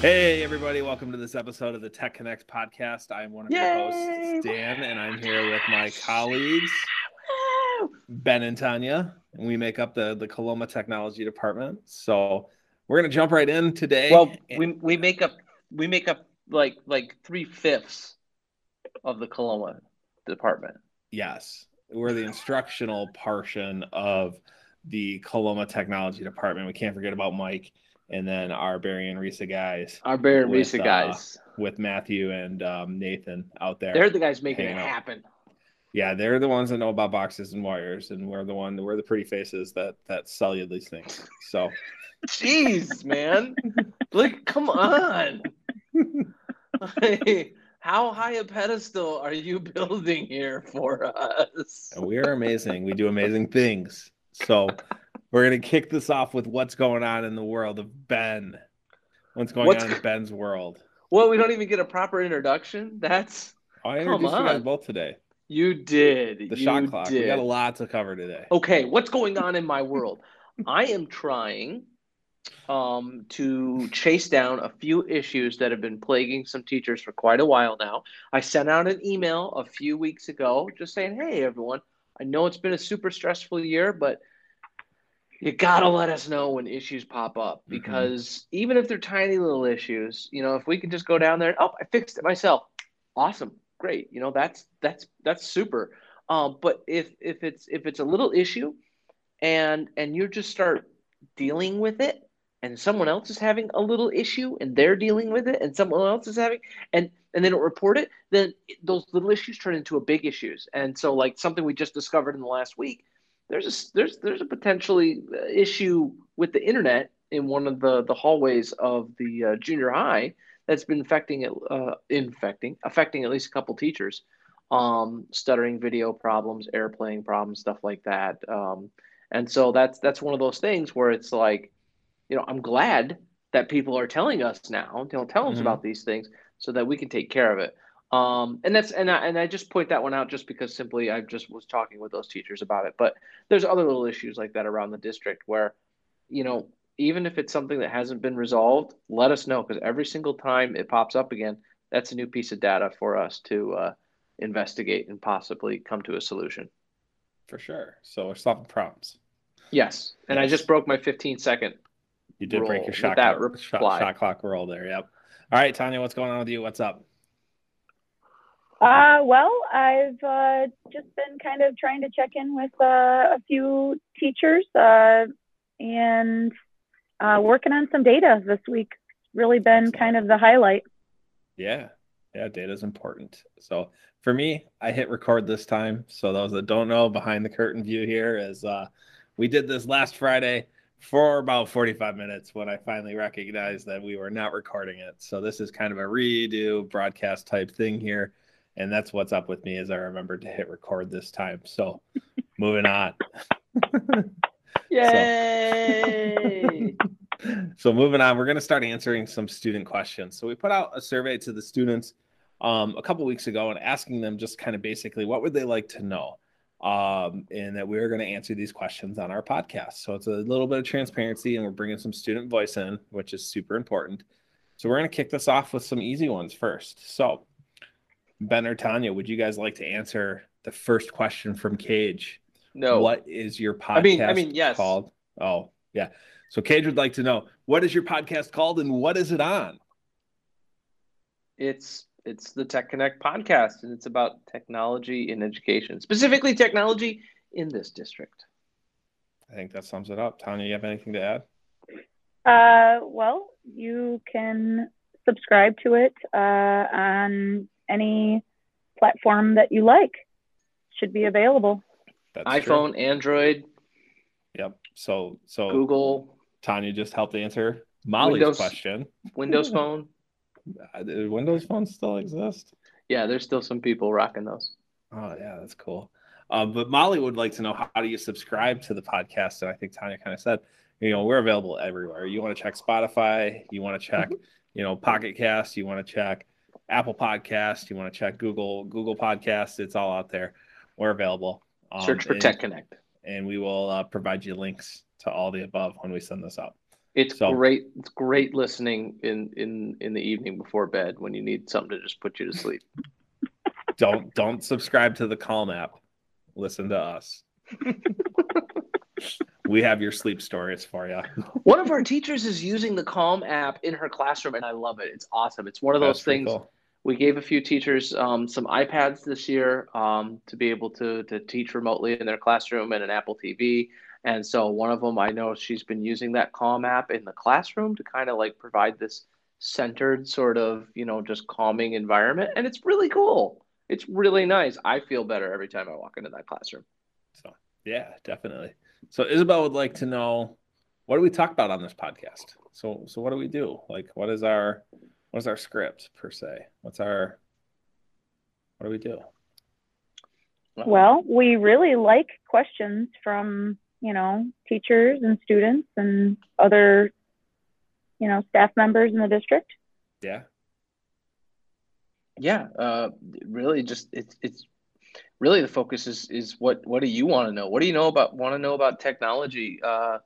Hey, everybody, welcome to this episode of the Tech Connect podcast. I'm one of your hosts, Dan, and I'm here with my colleagues, Ben and Tanya, and we make up the, the Coloma Technology Department. So we're going to jump right in today. Well, we, we make up we make up like like three fifths of the Coloma department. Yes, we're the instructional portion of the Coloma Technology Department. We can't forget about Mike and then our Berrien RESA guys. Our Berrien RESA uh, guys. With Matthew and um, Nathan out there. They're the guys making it happen. Yeah, they're the ones that know about boxes and wires, and we're the one we're the pretty faces that that sell you these things. So Jeez, man. like, come on. how high a pedestal are you building here for us? We are amazing. We do amazing things. So we're gonna kick this off with what's going on in the world of Ben. What's going what's... on in Ben's world? Well, we don't even get a proper introduction. That's oh, I introduced you guys both today. You did. The you shot clock. Did. We got a lot to cover today. Okay, what's going on in my world? I am trying um, to chase down a few issues that have been plaguing some teachers for quite a while now. I sent out an email a few weeks ago just saying, hey, everyone, I know it's been a super stressful year, but you gotta let us know when issues pop up mm-hmm. because mm-hmm. even if they're tiny little issues, you know, if we can just go down there, oh, I fixed it myself, awesome, great, you know, that's that's that's super. Um, but if if it's if it's a little issue, and and you just start dealing with it, and someone else is having a little issue, and they're dealing with it, and someone else is having, and and they don't report it, then those little issues turn into a big issues. And so, like something we just discovered in the last week there's a there's there's a potentially uh, issue with the internet in one of the the hallways of the uh, junior high that's been affecting it uh, infecting affecting at least a couple teachers. Um, stuttering video problems airplaying problems stuff like that. Um, and so that's that's one of those things where it's like you know i'm glad that people are telling us now know tell us mm-hmm. about these things so that we can take care of it um, and that's and I, and I just point that one out just because simply I just was talking with those teachers about it. But there's other little issues like that around the district where, you know, even if it's something that hasn't been resolved, let us know because every single time it pops up again, that's a new piece of data for us to uh, investigate and possibly come to a solution. For sure. So we're solving problems. Yes, and yes. I just broke my 15 second. You did break your shot clock, shot, shot clock roll there. Yep. All right, Tanya, what's going on with you? What's up? Uh, well, I've uh, just been kind of trying to check in with uh, a few teachers uh, and uh, working on some data this week. Really been kind of the highlight. Yeah, yeah, data is important. So for me, I hit record this time. So those that don't know, behind the curtain view here is uh, we did this last Friday for about 45 minutes when I finally recognized that we were not recording it. So this is kind of a redo broadcast type thing here and that's what's up with me as I remembered to hit record this time. So moving on. Yay! So, so, moving on, we're going to start answering some student questions. So we put out a survey to the students um, a couple weeks ago and asking them just kind of basically what would they like to know, um, and that we are going to answer these questions on our podcast. So it's a little bit of transparency, and we're bringing some student voice in, which is super important. So we're going to kick this off with some easy ones first. So Ben or Tanya, would you guys like to answer the first question from Cage? No. What is your podcast I mean, I mean, yes. called? Oh, yeah. So Cage would like to know what is your podcast called and what is it on? It's it's the Tech Connect podcast and it's about technology in education, specifically technology in this district. I think that sums it up. Tanya, you have anything to add? Uh, well, you can subscribe to it uh, on any platform that you like should be available. That's iPhone, true. Android. Yep. So so Google. Tanya just helped answer Molly's Windows, question. Windows Phone. Uh, Windows phones still exist? Yeah, there's still some people rocking those. Oh yeah, that's cool. Um, but Molly would like to know how, how do you subscribe to the podcast? And I think Tanya kind of said, you know, we're available everywhere. You want to check Spotify, you want to check, mm-hmm. you know, Pocket Cast, you want to check Apple Podcast, you want to check Google Google Podcasts, it's all out there. We're available. Um, Search for and, Tech Connect, and we will uh, provide you links to all the above when we send this out. It's So- great. It's great listening in in in the evening before bed when you need something to just put you to sleep. Don't don't subscribe to the Calm app. Listen to us. we have your sleep stories for you. One of our teachers is using the Calm app in her classroom, and I love it. It's awesome. It's one of those That's things. cool. We gave a few teachers um, some iPads this year um, to be able to to teach remotely in their classroom and an Apple TV. And so one of them, I know she's been using that Calm app in the classroom to kind of like provide this centered sort of you know just calming environment, and it's really cool. It's really nice. I feel better every time I walk into that classroom. So yeah, definitely. So Isabel would like to know what do we talk about on this podcast? So so what do we do? Like what is our what is our script per se? What's our what do we do? Well, we really like questions from, you know, teachers and students and other, you know, staff members in the district. Yeah. yeah uh really just it's it's really the focus is is what what do you want to know what do you know about want to know about technology uh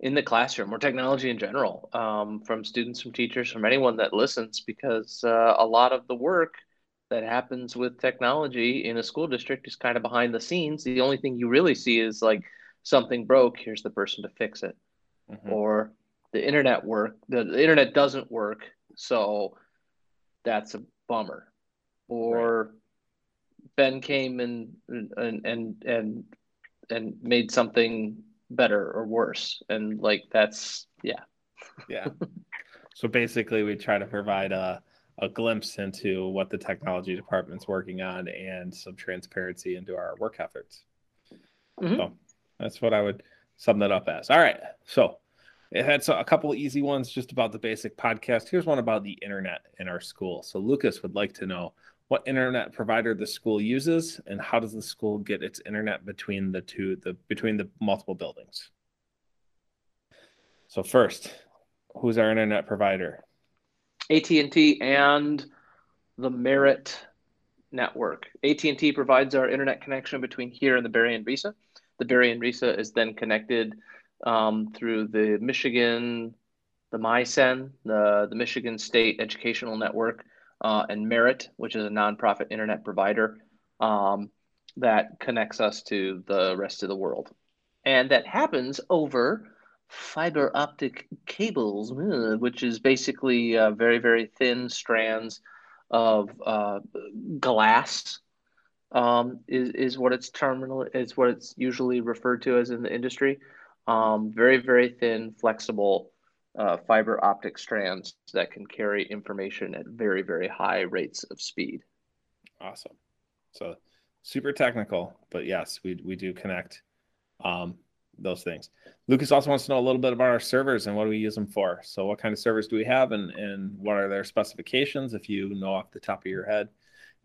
in the classroom or technology in general um, from students from teachers from anyone that listens because uh, a lot of the work that happens with technology in a school district is kind of behind the scenes. The only thing you really see is like something broke here's the person to fix it. Mhm. or the internet work the, the internet doesn't work so that's a bummer. Or ben came and and and and and made something better or worse and like that's yeah Yeah. so basically we try to provide a a glimpse into what the technology department's working on and some transparency into our work efforts. Mhm. So that's what I would sum that up as. All right. So it had so- a couple of easy ones just about the basic podcast. Here's one about the internet in our school. So Lucas would like to know what internet provider the school uses and how does the school get its internet between the two the between the multiple buildings. So first, who's our internet provider? AT&T and the Merit network. AT&T provides our internet connection between here and the Berrien RESA. The Berrien RESA is then connected um, through the Michigan, the MiSEN, the, the Michigan State Educational Network, uh, and Merit, which is a nonprofit internet provider um, that connects us to the rest of the world. And that happens over fiber optic cables, uh, which is basically uh, very, very thin strands of uh, glass. Um, is is what it's terminal is what it's usually referred to as in the industry. Um, very, very thin, flexible uh, fiber optic strands that can carry information at very, very high rates of speed. Awesome. So super technical, but yes, we we do connect um, those things. Lucas also wants to know a little bit about our servers and what do we use them for. So what kind of servers do we have and and what are their specifications if you know off the top of your head.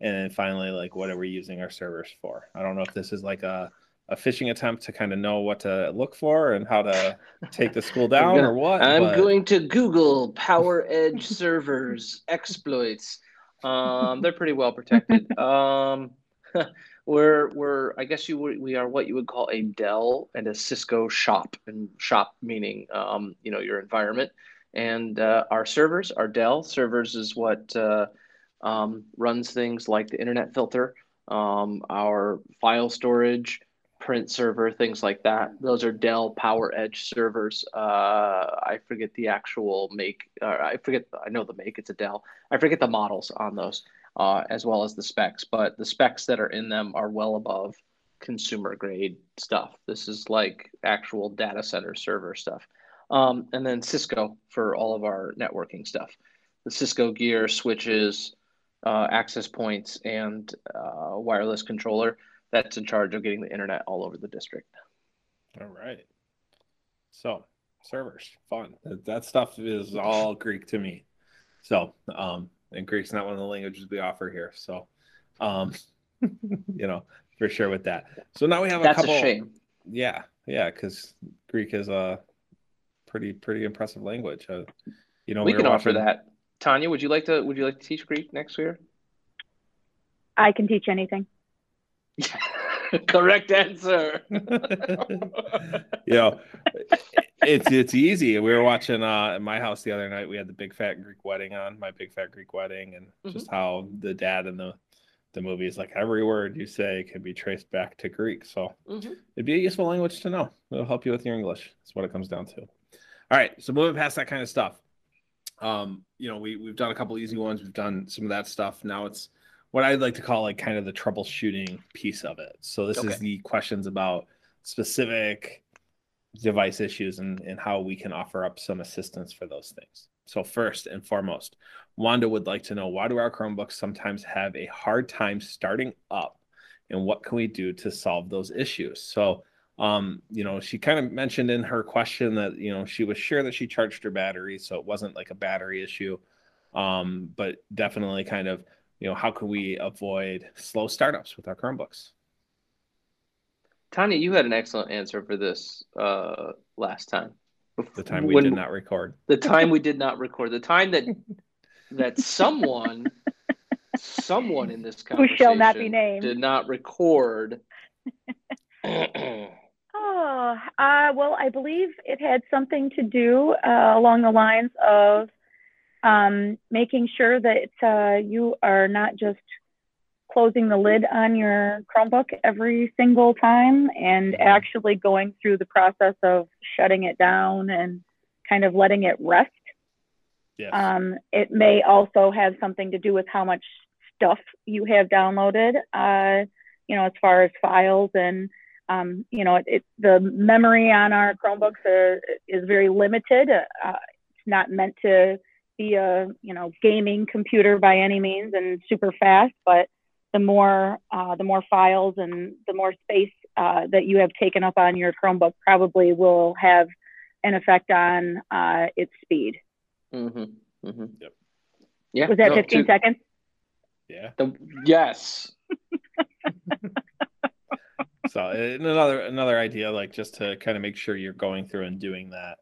And finally, like what are we using our servers for? I don't know if this is like a a fishing attempt to kind of know what to look for and how to take the school down gonna- or what. I'm but- going to Google PowerEdge servers exploits. Um, they're pretty well protected. Um, we're we're I guess you would we are what you would call a Dell and a Cisco shop, and shop meaning um, you know your environment. And uh, our servers, our Dell servers, is what uh, um, runs things like the internet filter, um, our file storage, print server, things like that. Those are Dell PowerEdge servers. Uh, I forget the actual make. Uh, I forget. I know the make. It's a Dell. I forget the models on those, uh, as well as the specs. But the specs that are in them are well above consumer grade stuff. This is like actual data center server stuff. Um, and then Cisco for all of our networking stuff. The Cisco gear switches, uh, access points, and uh, wireless controller that's in charge of getting the internet all over the district. All right. So servers, fun. That, that stuff is all Greek to me. So, um, and Greek's not one of the languages we offer here. So, um, you know, for sure with that. So now we have a That's couple. a shame. Yeah, yeah, because Greek is a pretty pretty impressive language. Uh, you know, we we can were offer watching- that. Tanya, would you like to? Would you like to teach Greek next year? I can teach anything. Correct answer. you know, it's it's easy. We were watching uh at my house the other night. We had the Big Fat Greek Wedding on, my Big Fat Greek Wedding, and mm-hmm. just how the dad in the the movie is like every word you say can be traced back to Greek. So mm-hmm. it'd be a useful language to know. It'll help you with your English. That's what it comes down to. All right, so moving past that kind of stuff. Um, you know, we we've done a couple easy ones. We've done some of that stuff. Now it's what I'd like to call like kind of the troubleshooting piece of it. So this okay. is the questions about specific device issues and, and how we can offer up some assistance for those things. So first and foremost, Wanda would like to know why do our Chromebooks sometimes have a hard time starting up and what can we do to solve those issues? So um, you know, she kind of mentioned in her question that, you know, she was sure that she charged her battery, so it wasn't like a battery issue. Um, but definitely kind of you know, how can we avoid slow startups with our Chromebooks? Tanya, you had an excellent answer for this uh, last time. The time we when, did not record. The time we did not record. The time that that someone, someone in this conversation who shall not be named did not record. oh, uh, well, I believe it had something to do uh, along the lines of um, making sure that uh, you are not just closing the lid on your Chromebook every single time and mm-hmm. actually going through the process of shutting it down and kind of letting it rest. Yes. Um, it may also have something to do with how much stuff you have downloaded, uh, you know, as far as files and, um, you know, it, it, the memory on our Chromebooks are, is very limited. Uh, it's not meant to be a you know gaming computer by any means and super fast, but the more uh, the more files and the more space uh, that you have taken up on your Chromebook probably will have an effect on uh, its speed. Mm-hmm. Mm-hmm. Yep. Yeah. Was that no, 15 seconds? Yeah. The, yes. so another another idea, like just to kind of make sure you're going through and doing that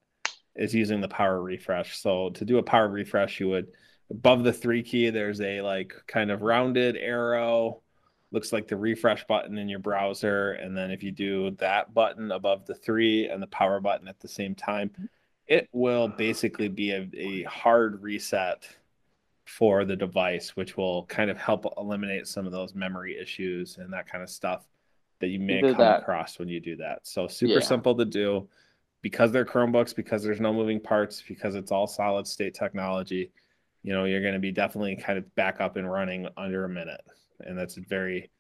is using the power refresh. So to do a power refresh, you would above the three key, there's a like kind of rounded arrow, looks like the refresh button in your browser. And then if you do that button above the three and the power button at the same time, it will basically be a, a hard reset for the device, which will kind of help eliminate some of those memory issues and that kind of stuff that you may come that. across when you do that. So super yeah. simple to do because they're Chromebooks, because there's no moving parts, because it's all solid state technology, you know, you're going to be definitely kind of back up and running under a minute. And that's very,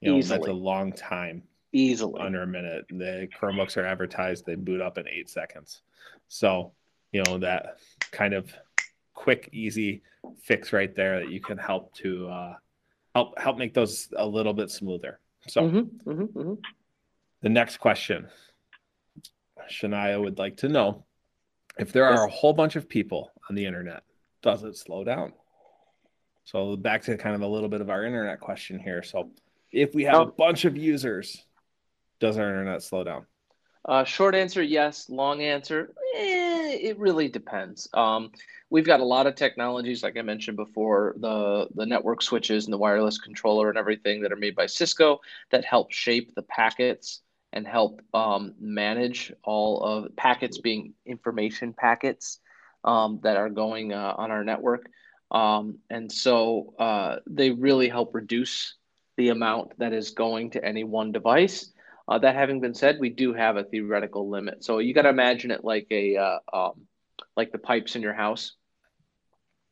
you know, Easily. that's a long time. Easily. Under a minute. The Chromebooks are advertised, they boot up in eight seconds. So, you know, that kind of quick, easy fix right there that you can help to uh, help help make those a little bit smoother. So, mm-hmm, mm-hmm, mm-hmm. the next question Shania would like to know if there are a whole bunch of people on the internet, does it slow down? So back to kind of a little bit of our internet question here. So if we have a bunch of users, does our internet slow down? Uh, short answer, yes. Long answer, eh, it really depends. Um, we've got a lot of technologies, like I mentioned before, the the network switches and the wireless controller and everything that are made by Cisco that help shape the packets and help um, manage all of packets being information packets um, that are going uh, on our network. Um, and so uh, they really help reduce the amount that is going to any one device. Uh, that having been said, we do have a theoretical limit. So you got to imagine it like a uh, um, like the pipes in your house.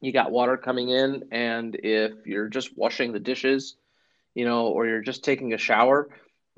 You got water coming in, and if you're just washing the dishes, you know, or you're just taking a shower,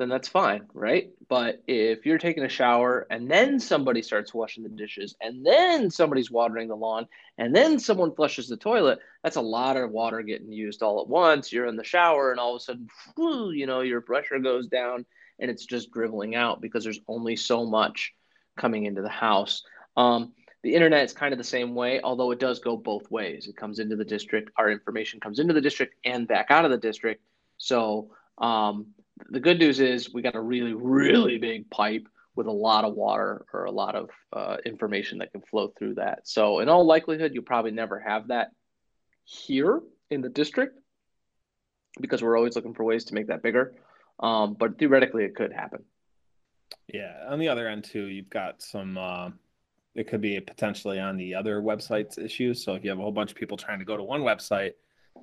then that's fine, right? But if you're taking a shower and then somebody starts washing the dishes and then somebody's watering the lawn and then someone flushes the toilet, that's a lot of water getting used all at once. You're in the shower and all of a sudden, whoo, you know, your pressure goes down and it's just dribbling out because there's only so much coming into the house. Um, the internet is kind of the same way, although it does go both ways. It comes into the district, our information comes into the district and back out of the district. So, um, the good news is we got a really, really big pipe with a lot of water or a lot of uh, information that can flow through that. So, in all likelihood, you'll probably never have that here in the district because we're always looking for ways to make that bigger. Um, but theoretically, it could happen. Yeah. On the other end too, you've got some. Uh, it could be potentially on the other websites issues. So if you have a whole bunch of people trying to go to one website,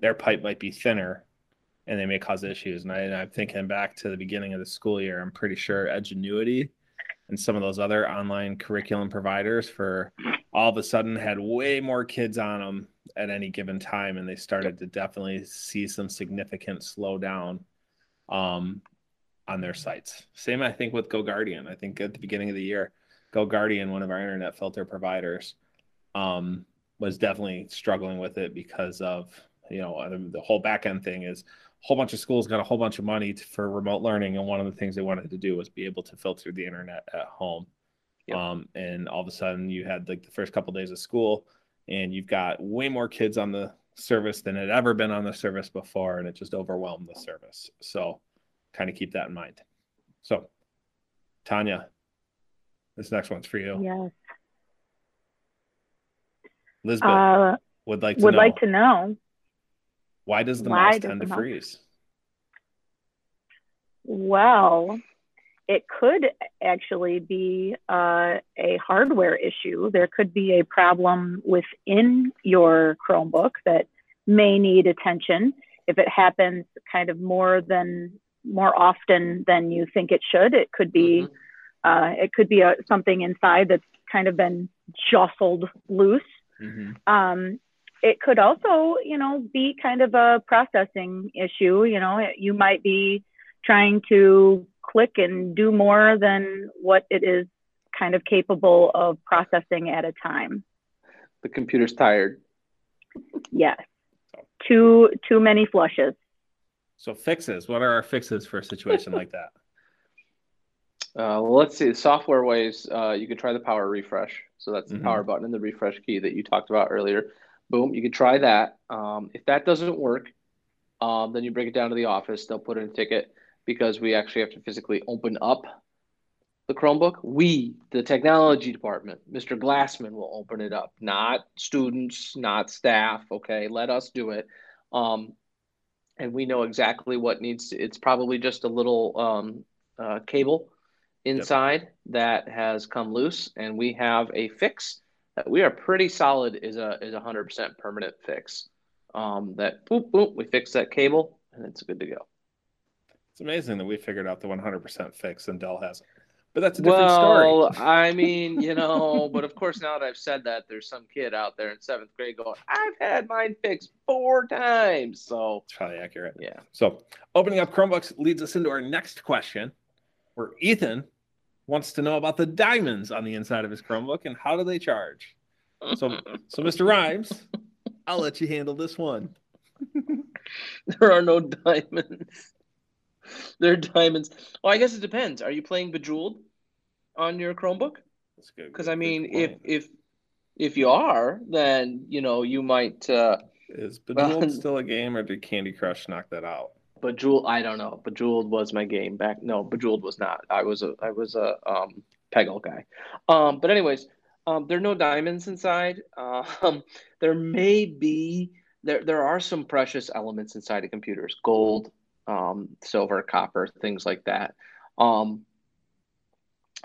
their pipe might be thinner, and they may cause issues. And, I, I'm thinking back to the beginning of the school year. I'm pretty sure Edgenuity and some of those other online curriculum providers for all of a sudden had way more kids on them at any given time and they started to definitely see some significant slowdown um, on their sites same i think with GoGuardian. i think at the beginning of the year GoGuardian, one of our internet filter providers um, was definitely struggling with it because of you know the whole back end thing is a whole bunch of schools got a whole bunch of money to, for remote learning, and one of the things they wanted to do was be able to filter the internet at home. Yep. Um, and all of a sudden, you had like the first couple of days of school, and you've got way more kids on the service than had ever been on the service before, and it just overwhelmed the service. So, kind of keep that in mind. So, Tanya, this next one's for you. Yes. Lisbeth uh, would like to would know. like to know why does the Why mouse tend to mouse... freeze? Well, it could actually be uh, a hardware issue. There could be a problem within your Chromebook that may need attention. If it happens kind of more than more often than you think it should, it could be mm-hmm. uh, it could be a, something inside that's kind of been jostled loose. Mm-hmm. Um, it could also, you know, be kind of a processing issue. You know, you might be trying to click and do more than what it is kind of capable of processing at a time. The computer's tired. Yes. Too too many flushes. So fixes. What are our fixes for a situation like that? Uh, well, let's see. Software ways, uh, you could try the power refresh. So that's the mm-hmm. power button and the refresh key that you talked about earlier. Boom, you can try that. Um, if that doesn't work, um, then you bring it down to the office. They'll put in a ticket because we actually have to physically open up the Chromebook. We, the technology department, Mr. Glassman will open it up, not students, not staff. Okay, let us do it. Um, and we know exactly what needs to, it's probably just a little um, uh, cable inside yep. that has come loose, and we have a fix we are pretty solid is a is a hundred percent permanent fix. Um, that boop boop, we fix that cable and it's good to go. It's amazing that we figured out the 100% fix and Dell hasn't. But that's a different story. well, story. I mean, you know, but of course, now that I've said that, there's some kid out there in seventh grade going, I've had mine fixed four times. So it's probably accurate. Yeah. So opening up Chromebooks leads us into our next question, where Ethan wants to know about the diamonds on the inside of his Chromebook and how do they charge. So, so Mr. Rhymes, I'll let you handle this one. there are no diamonds. There are diamonds. Well, I guess it depends. Are you playing Bejeweled on your Chromebook? That's good. Because I mean, if if if you are, then you know you might. Uh, Is Bejeweled still a game, or did Candy Crush knock that out? Bejeweled, I don't know. Bejeweled was my game back. No, Bejeweled was not. I was a I was a um Peggle guy. Um, but anyways, um, there are no diamonds inside. Um, there may be there there are some precious elements inside of computers: gold, um, silver, copper, things like that. Um,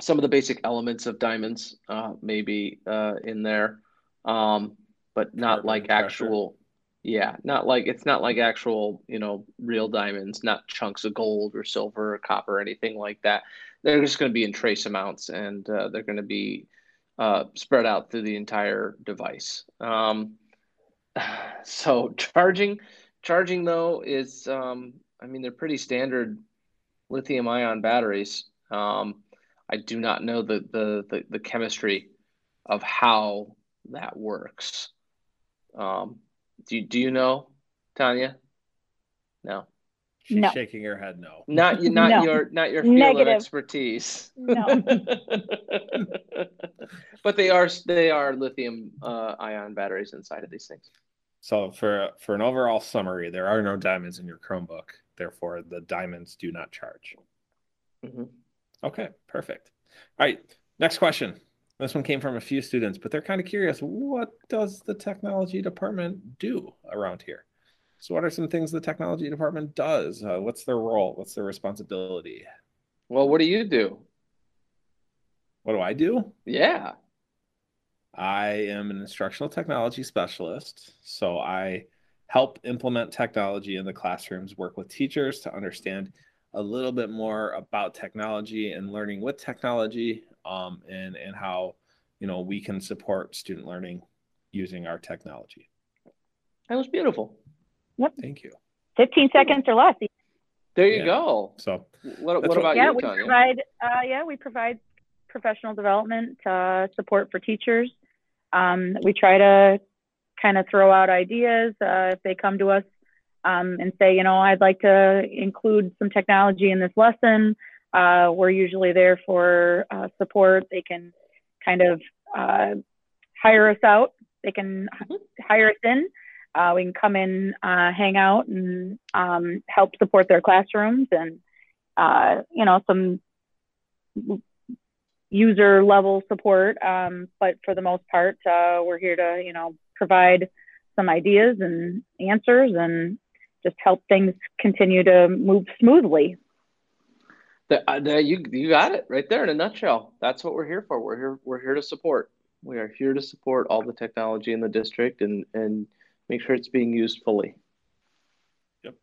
some of the basic elements of diamonds uh, may be uh, in there, um, but not like actual yeah, not like it's not like actual, you know, real diamonds, not chunks of gold or silver or copper or anything like that. They're just going to be in trace amounts and uh, they're going to be uh, spread out through the entire device. Um, so charging, charging though is, um, I mean, they're pretty standard lithium ion batteries. Um, I do not know the, the, the, the chemistry of how that works. Um, do you, do you know, Tanya? No. She's no. shaking her head no. Not not no. your not your field Negative. of expertise. No. but they are they are lithium uh, ion batteries inside of these things. So for for an overall summary, there are no diamonds in your Chromebook. Therefore, the diamonds do not charge. Mm-hmm. Okay, perfect. All right, next question. This one came from a few students, but they're kind of curious. What does the technology department do around here? So, what are some things the technology department does? Uh, what's their role? What's their responsibility? Well, what do you do? What do I do? Yeah. I am an instructional technology specialist. So, I help implement technology in the classrooms, work with teachers to understand a little bit more about technology and learning with technology um, and, and how you know we can support student learning using our technology. That was beautiful. Yep. Thank you. 15 seconds or less. There you Yeah. go. So What, That's what what- about yeah, you, we Tanya? provide. Uh, yeah, we provide professional development uh, support for teachers. Um, we try to kind of throw out ideas uh, if they come to us um, and say, you know, I'd like to include some technology in this lesson. Uh, we're usually there for uh, support. They can kind of uh, hire us out. They can Mhm. hire us in. Uh, we can come in, uh, hang out, and um, help support their classrooms, and uh, you know some user level support. Um, but for the most part, uh, we're here to you know provide some ideas and answers, and just help things continue to move smoothly. Uh, you you got it right there in a nutshell. That's what we're here for. We're here we're here to support. We are here to support all the technology in the district and and make sure it's being used fully. Yep.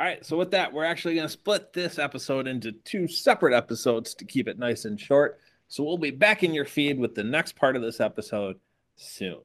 All right, so with that, we're actually going to split this episode into two separate episodes to keep it nice and short. So we'll be back in your feed with the next part of this episode soon.